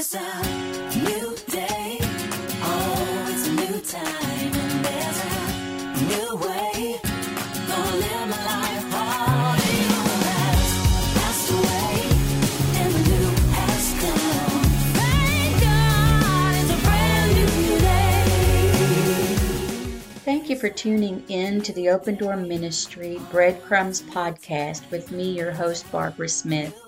It's a new day. Oh, it's a new time. And there's a new way. Gonna live my life. Oh, the old has passed away. And the new has come. Thank God it's a brand new day. Thank you for tuning in to the Open Door Ministry Breadcrumbs podcast with me, your host, Barbara Smith.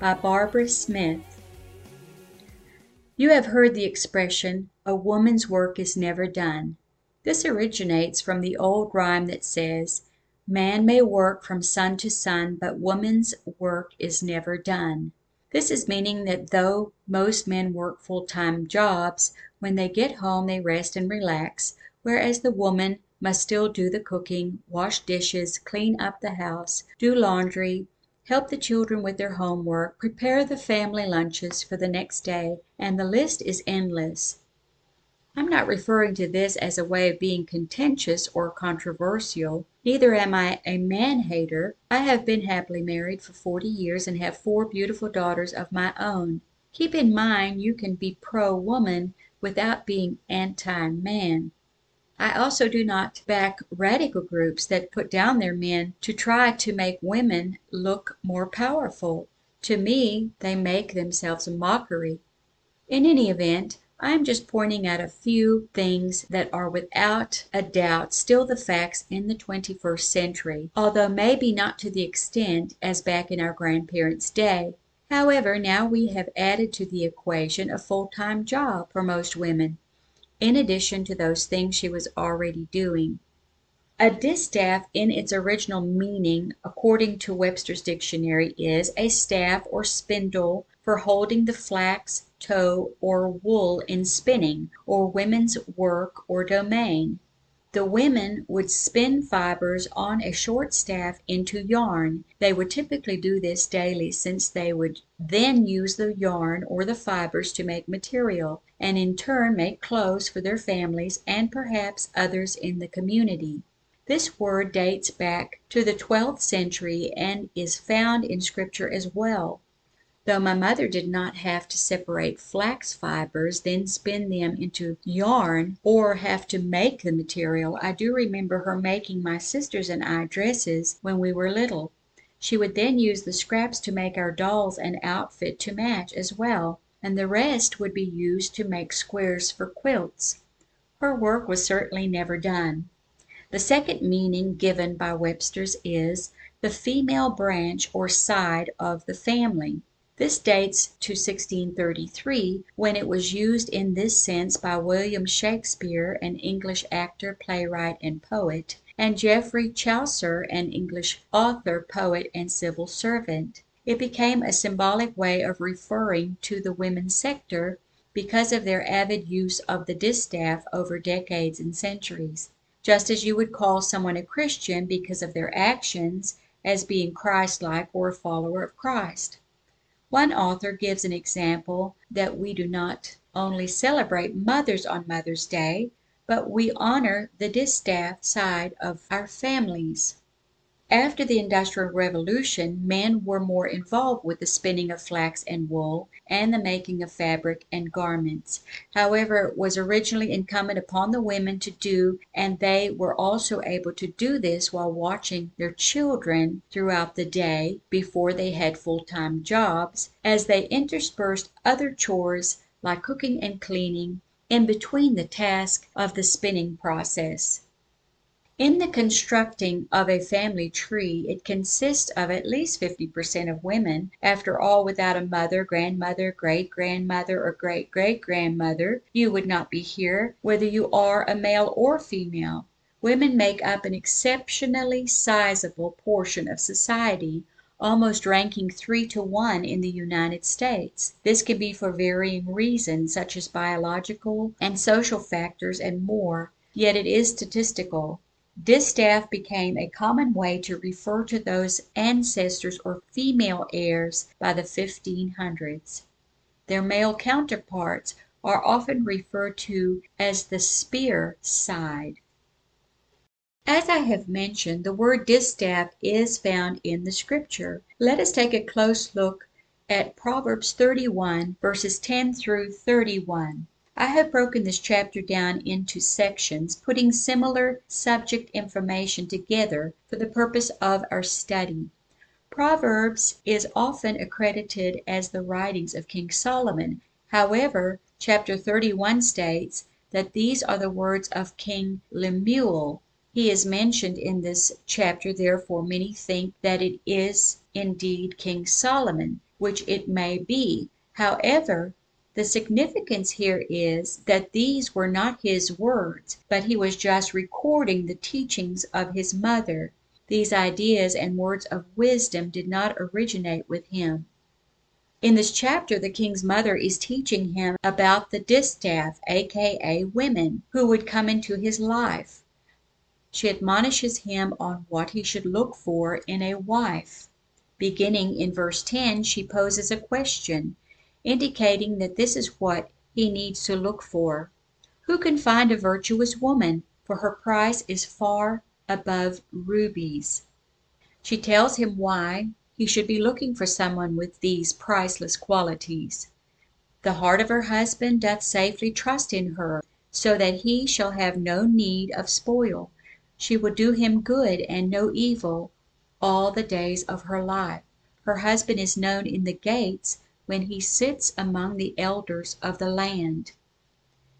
by Barbara Smith. You have heard the expression, a woman's work is never done. This originates from the old rhyme that says, Man may work from sun to sun, but woman's work is never done. This is meaning that though most men work full time jobs, when they get home they rest and relax, whereas the woman must still do the cooking, wash dishes, clean up the house, do laundry, help the children with their homework, prepare the family lunches for the next day, and the list is endless. I'm not referring to this as a way of being contentious or controversial. Neither am I a man hater. I have been happily married for 40 years and have four beautiful daughters of my own. Keep in mind you can be pro woman without being anti man. I also do not back radical groups that put down their men to try to make women look more powerful. To me, they make themselves a mockery. In any event, I am just pointing out a few things that are without a doubt still the facts in the 21st century, although maybe not to the extent as back in our grandparents' day. However, now we have added to the equation a full time job for most women, in addition to those things she was already doing. A distaff in its original meaning, according to Webster's dictionary, is a staff or spindle for holding the flax, tow, or wool in spinning, or women's work or domain. The women would spin fibers on a short staff into yarn. They would typically do this daily since they would then use the yarn or the fibers to make material, and in turn make clothes for their families and perhaps others in the community. This word dates back to the twelfth century and is found in Scripture as well. Though my mother did not have to separate flax fibers, then spin them into yarn, or have to make the material, I do remember her making my sisters and I dresses when we were little. She would then use the scraps to make our dolls an outfit to match as well, and the rest would be used to make squares for quilts. Her work was certainly never done. The second meaning given by Webster's is the female branch or side of the family. This dates to 1633, when it was used in this sense by William Shakespeare, an English actor, playwright, and poet, and Geoffrey Chaucer, an English author, poet, and civil servant. It became a symbolic way of referring to the women's sector because of their avid use of the distaff over decades and centuries. Just as you would call someone a Christian because of their actions as being Christ-like or a follower of Christ. One author gives an example that we do not only celebrate mothers on Mother's Day, but we honor the distaff side of our families. After the Industrial Revolution, men were more involved with the spinning of flax and wool and the making of fabric and garments. However, it was originally incumbent upon the women to do, and they were also able to do this while watching their children throughout the day before they had full time jobs, as they interspersed other chores like cooking and cleaning in between the task of the spinning process. In the constructing of a family tree it consists of at least 50 per cent of women. After all, without a mother, grandmother, great grandmother, or great great grandmother, you would not be here, whether you are a male or female. Women make up an exceptionally sizable portion of society, almost ranking three to one in the United States. This can be for varying reasons, such as biological and social factors and more, yet it is statistical. Distaff became a common way to refer to those ancestors or female heirs by the 1500's. Their male counterparts are often referred to as the spear side. As I have mentioned, the word distaff is found in the scripture. Let us take a close look at Proverbs 31 verses 10 through 31. I have broken this chapter down into sections, putting similar subject information together for the purpose of our study. Proverbs is often accredited as the writings of King Solomon. However, chapter 31 states that these are the words of King Lemuel. He is mentioned in this chapter, therefore many think that it is indeed King Solomon, which it may be. However, the significance here is that these were not his words, but he was just recording the teachings of his mother. These ideas and words of wisdom did not originate with him. In this chapter the king's mother is teaching him about the distaff, aka women, who would come into his life. She admonishes him on what he should look for in a wife. Beginning in verse 10 she poses a question, indicating that this is what he needs to look for. Who can find a virtuous woman, for her price is far above rubies? She tells him why he should be looking for someone with these priceless qualities. The heart of her husband doth safely trust in her, so that he shall have no need of spoil. She will do him good and no evil all the days of her life. Her husband is known in the gates when he sits among the elders of the land.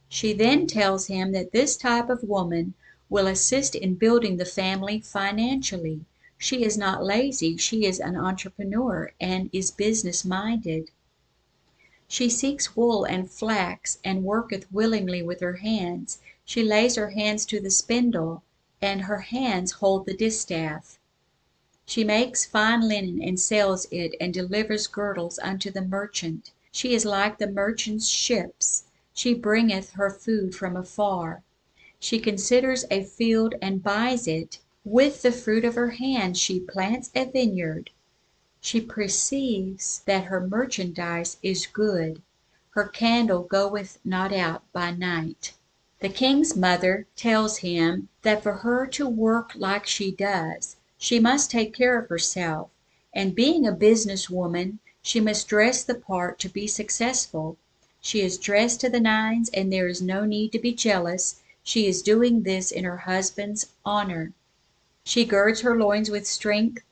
She then tells him that this type of woman will assist in building the family financially. She is not lazy, she is an entrepreneur and is business minded. She seeks wool and flax and worketh willingly with her hands. She lays her hands to the spindle and her hands hold the distaff. She makes fine linen and sells it, and delivers girdles unto the merchant. She is like the merchant's ships. She bringeth her food from afar. She considers a field and buys it. With the fruit of her hand she plants a vineyard. She perceives that her merchandise is good. Her candle goeth not out by night. The king's mother tells him that for her to work like she does, she must take care of herself, and being a business woman, she must dress the part to be successful. She is dressed to the nines, and there is no need to be jealous, she is doing this in her husband's honor. She girds her loins with strength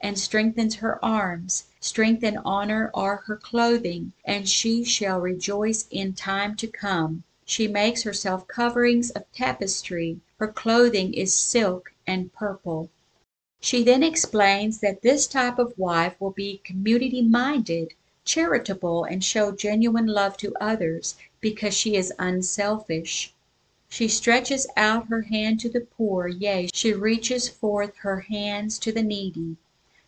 and strengthens her arms. Strength and honor are her clothing, and she shall rejoice in time to come. She makes herself coverings of tapestry. Her clothing is silk and purple. She then explains that this type of wife will be community minded, charitable, and show genuine love to others, because she is unselfish. She stretches out her hand to the poor, yea, she reaches forth her hands to the needy.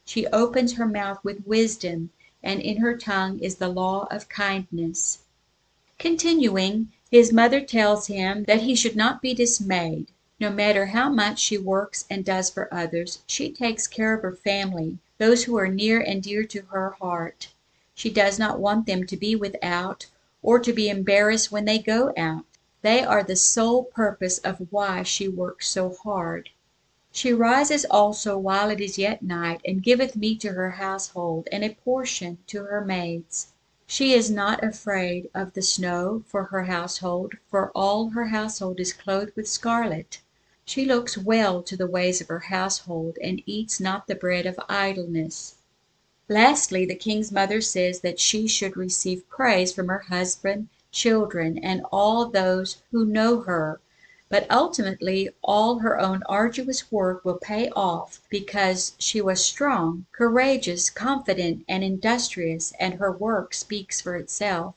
She opens her mouth with wisdom, and in her tongue is the law of kindness. Continuing, his mother tells him that he should not be dismayed. No matter how much she works and does for others, she takes care of her family, those who are near and dear to her heart. She does not want them to be without, or to be embarrassed when they go out. They are the sole purpose of why she works so hard. She rises also while it is yet night, and giveth meat to her household, and a portion to her maids. She is not afraid of the snow for her household, for all her household is clothed with scarlet. She looks well to the ways of her household, and eats not the bread of idleness. Lastly, the king's mother says that she should receive praise from her husband, children, and all those who know her but ultimately all her own arduous work will pay off because she was strong, courageous, confident, and industrious, and her work speaks for itself.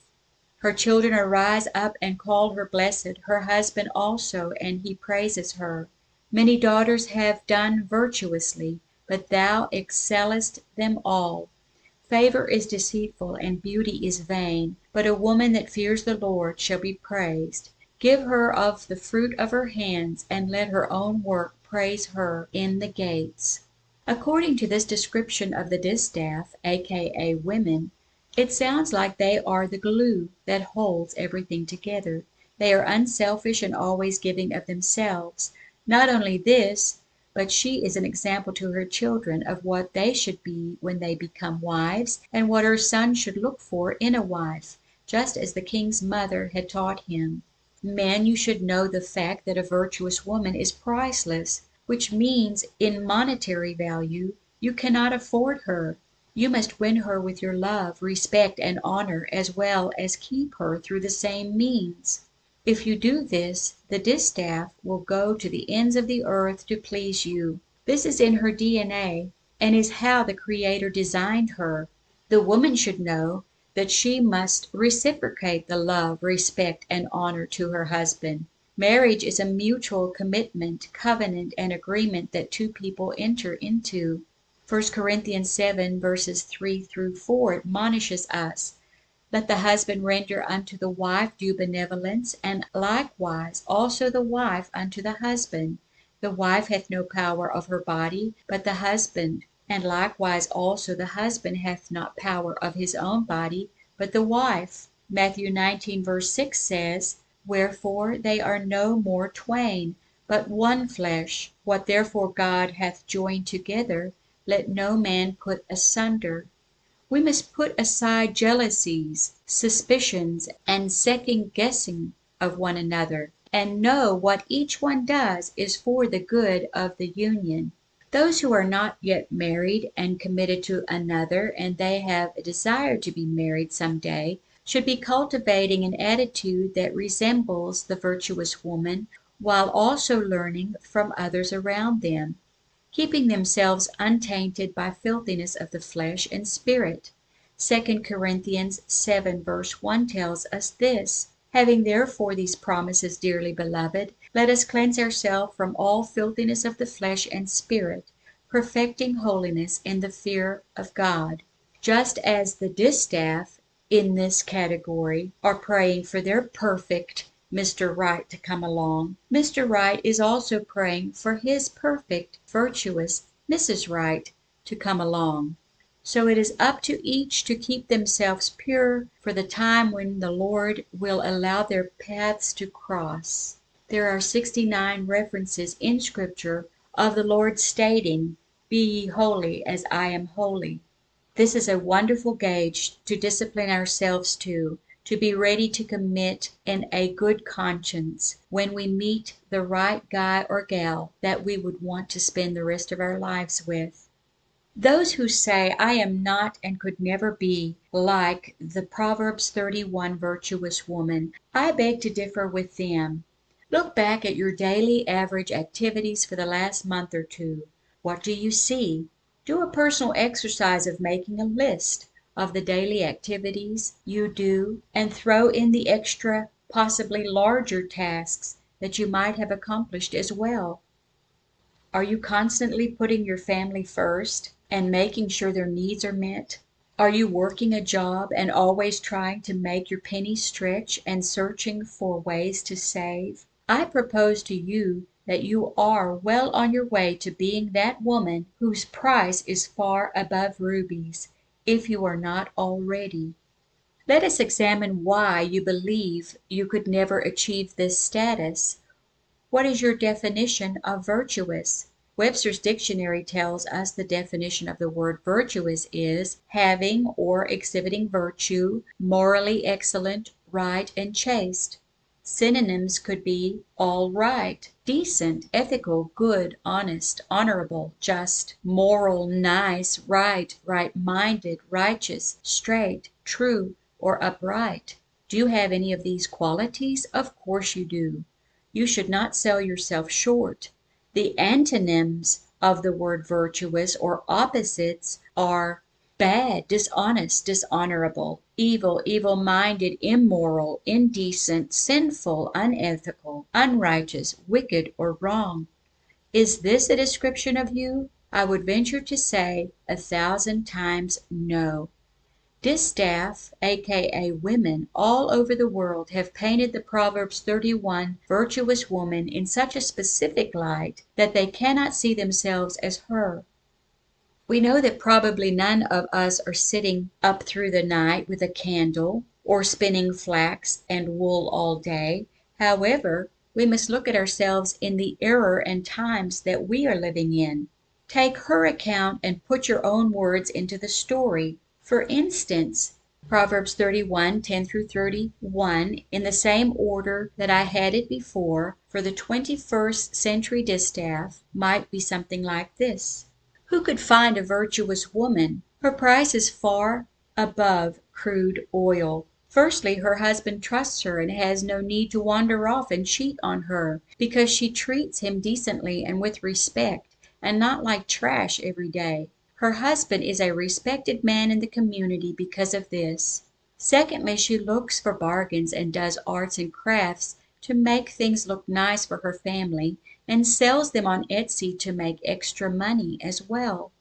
Her children arise up and call her blessed, her husband also, and he praises her. Many daughters have done virtuously, but thou excellest them all. Favor is deceitful, and beauty is vain: but a woman that fears the Lord shall be praised. Give her of the fruit of her hands, and let her own work praise her in the gates. According to this description of the distaff, aka women, it sounds like they are the glue that holds everything together. They are unselfish and always giving of themselves. Not only this, but she is an example to her children of what they should be when they become wives, and what her son should look for in a wife, just as the king's mother had taught him. Men, you should know the fact that a virtuous woman is priceless which means in monetary value you cannot afford her. You must win her with your love, respect, and honor, as well as keep her through the same means. If you do this, the distaff will go to the ends of the earth to please you. This is in her DNA, and is how the Creator designed her. The woman should know that she must reciprocate the love, respect, and honor to her husband. Marriage is a mutual commitment, covenant, and agreement that two people enter into. 1 Corinthians 7 verses 3 through 4 admonishes us, Let the husband render unto the wife due benevolence, and likewise also the wife unto the husband. The wife hath no power of her body, but the husband: and likewise also the husband hath not power of his own body, but the wife. Matthew 19 verse 6 says, Wherefore they are no more twain, but one flesh. What therefore God hath joined together, let no man put asunder. We must put aside jealousies, suspicions, and second guessing of one another, and know what each one does is for the good of the union. Those who are not yet married and committed to another, and they have a desire to be married some day, should be cultivating an attitude that resembles the virtuous woman, while also learning from others around them, keeping themselves untainted by filthiness of the flesh and spirit. 2 Corinthians 7 verse 1 tells us this: Having therefore these promises, dearly beloved, let us cleanse ourselves from all filthiness of the flesh and spirit, perfecting holiness in the fear of God. Just as the distaff in this category are praying for their perfect Mr. Right to come along, Mr. Right is also praying for his perfect, virtuous Mrs. Right to come along. So it is up to each to keep themselves pure for the time when the Lord will allow their paths to cross. There are 69 references in Scripture of the Lord stating, Be ye holy as I am holy. This is a wonderful gauge to discipline ourselves to, to be ready to commit in a good conscience when we meet the right guy or gal that we would want to spend the rest of our lives with. Those who say, I am not and could never be like the Proverbs 31 virtuous woman, I beg to differ with them. Look back at your daily average activities for the last month or two. What do you see? Do a personal exercise of making a list of the daily activities you do and throw in the extra, possibly larger tasks that you might have accomplished as well. Are you constantly putting your family first and making sure their needs are met? Are you working a job and always trying to make your penny stretch and searching for ways to save? I propose to you that you are well on your way to being that woman whose price is far above rubies, if you are not already. Let us examine why you believe you could never achieve this status. What is your definition of virtuous? Webster's dictionary tells us the definition of the word virtuous is having or exhibiting virtue, morally excellent, right, and chaste. Synonyms could be all right, decent, ethical, good, honest, honorable, just, moral, nice, right, right minded, righteous, straight, true, or upright. Do you have any of these qualities? Of course you do. You should not sell yourself short. The antonyms of the word virtuous, or opposites, are bad, dishonest, dishonorable, evil, evil minded, immoral, indecent, sinful, unethical, unrighteous, wicked, or wrong. Is this a description of you? I would venture to say a thousand times no. Distaff, aka women, all over the world have painted the Proverbs 31 virtuous woman in such a specific light that they cannot see themselves as her. We know that probably none of us are sitting up through the night with a candle, or spinning flax and wool all day. However, we must look at ourselves in the era and times that we are living in. Take her account and put your own words into the story. For instance, Proverbs 31 10 31, in the same order that I had it before, for the 21st century distaff, might be something like this Who could find a virtuous woman? Her price is far above crude oil. Firstly, her husband trusts her and has no need to wander off and cheat on her, because she treats him decently and with respect, and not like trash every day. Her husband is a respected man in the community because of this. Secondly, she looks for bargains and does arts and crafts to make things look nice for her family, and sells them on Etsy to make extra money as well.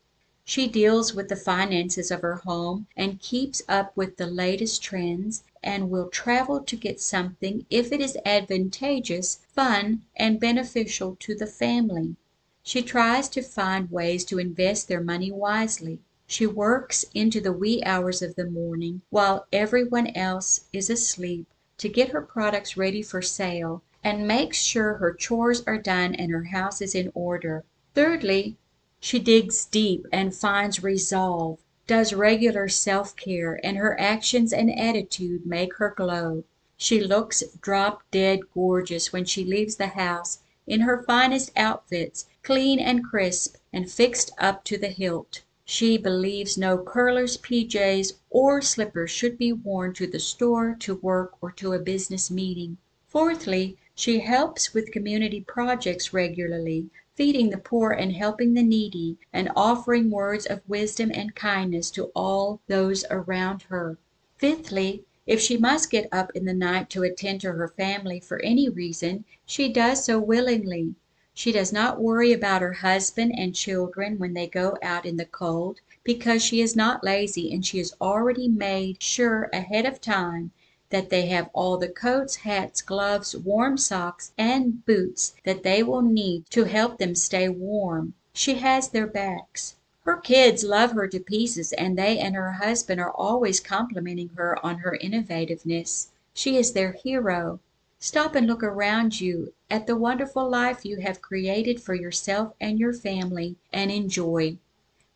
She deals with the finances of her home and keeps up with the latest trends, and will travel to get something if it is advantageous, fun, and beneficial to the family. She tries to find ways to invest their money wisely. She works into the wee hours of the morning, while everyone else is asleep, to get her products ready for sale, and makes sure her chores are done and her house is in order. Thirdly, she digs deep and finds resolve, does regular self care, and her actions and attitude make her glow. She looks drop dead gorgeous when she leaves the house, in her finest outfits, clean and crisp, and fixed up to the hilt. She believes no curlers, PJs, or slippers should be worn to the store, to work, or to a business meeting. Fourthly, she helps with community projects regularly feeding the poor and helping the needy, and offering words of wisdom and kindness to all those around her. Fifthly, if she must get up in the night to attend to her family for any reason, she does so willingly. She does not worry about her husband and children when they go out in the cold, because she is not lazy and she has already made sure ahead of time that they have all the coats, hats, gloves, warm socks, and boots that they will need to help them stay warm. She has their backs. Her kids love her to pieces, and they and her husband are always complimenting her on her innovativeness. She is their hero. Stop and look around you at the wonderful life you have created for yourself and your family, and enjoy.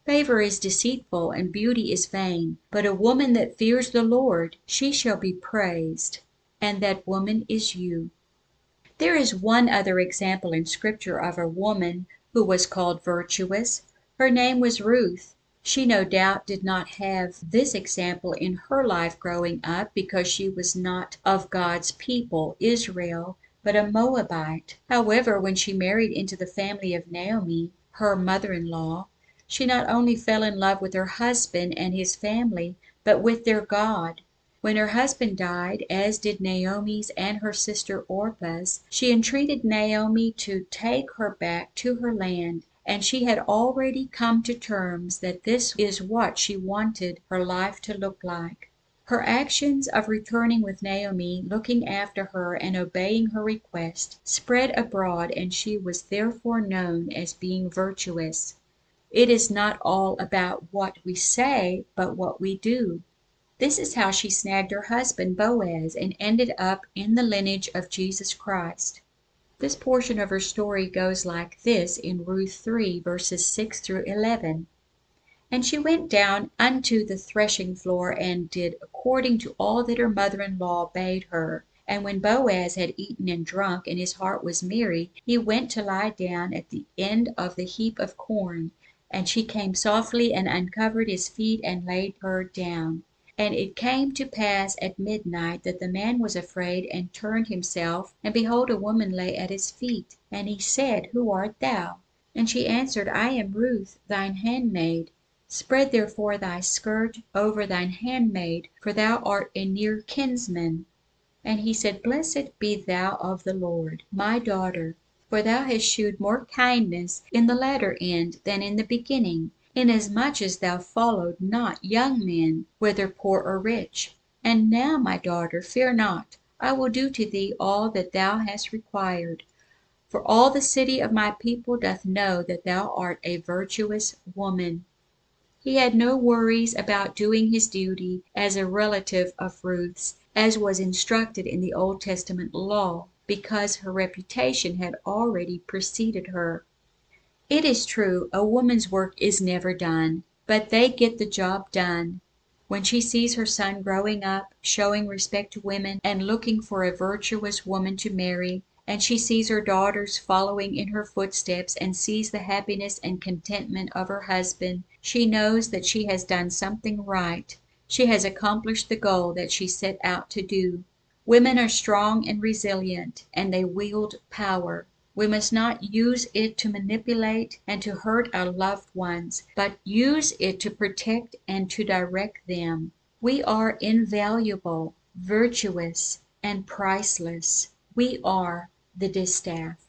Favor is deceitful, and beauty is vain: but a woman that fears the Lord, she shall be praised. And that woman is you. There is one other example in Scripture of a woman who was called virtuous. Her name was Ruth. She no doubt did not have this example in her life growing up, because she was not of God's people, Israel, but a Moabite. However, when she married into the family of Naomi, her mother in law, she not only fell in love with her husband and his family, but with their God. When her husband died, as did Naomi's and her sister Orpah's, she entreated Naomi to take her back to her land, and she had already come to terms that this is what she wanted her life to look like. Her actions of returning with Naomi, looking after her and obeying her request, spread abroad and she was therefore known as being virtuous. It is not all about what we say, but what we do. This is how she snagged her husband Boaz and ended up in the lineage of Jesus Christ. This portion of her story goes like this in Ruth 3 verses 6 through 11. And she went down unto the threshing floor and did according to all that her mother in law bade her. And when Boaz had eaten and drunk, and his heart was merry, he went to lie down at the end of the heap of corn. And she came softly and uncovered his feet and laid her down. And it came to pass at midnight that the man was afraid and turned himself, and behold a woman lay at his feet. And he said, Who art thou? And she answered, I am Ruth, thine handmaid. Spread therefore thy skirt over thine handmaid, for thou art a near kinsman. And he said, Blessed be thou of the Lord, my daughter. For thou hast shewed more kindness in the latter end than in the beginning, inasmuch as thou followed not young men, whether poor or rich. And now, my daughter, fear not, I will do to thee all that thou hast required. For all the city of my people doth know that thou art a virtuous woman." He had no worries about doing his duty as a relative of Ruth's, as was instructed in the Old Testament law, because her reputation had already preceded her. It is true, a woman's work is never done, but they get the job done. When she sees her son growing up, showing respect to women, and looking for a virtuous woman to marry, and she sees her daughters following in her footsteps and sees the happiness and contentment of her husband, she knows that she has done something right. She has accomplished the goal that she set out to do. Women are strong and resilient, and they wield power. We must not use it to manipulate and to hurt our loved ones, but use it to protect and to direct them. We are invaluable, virtuous, and priceless. We are the distaff.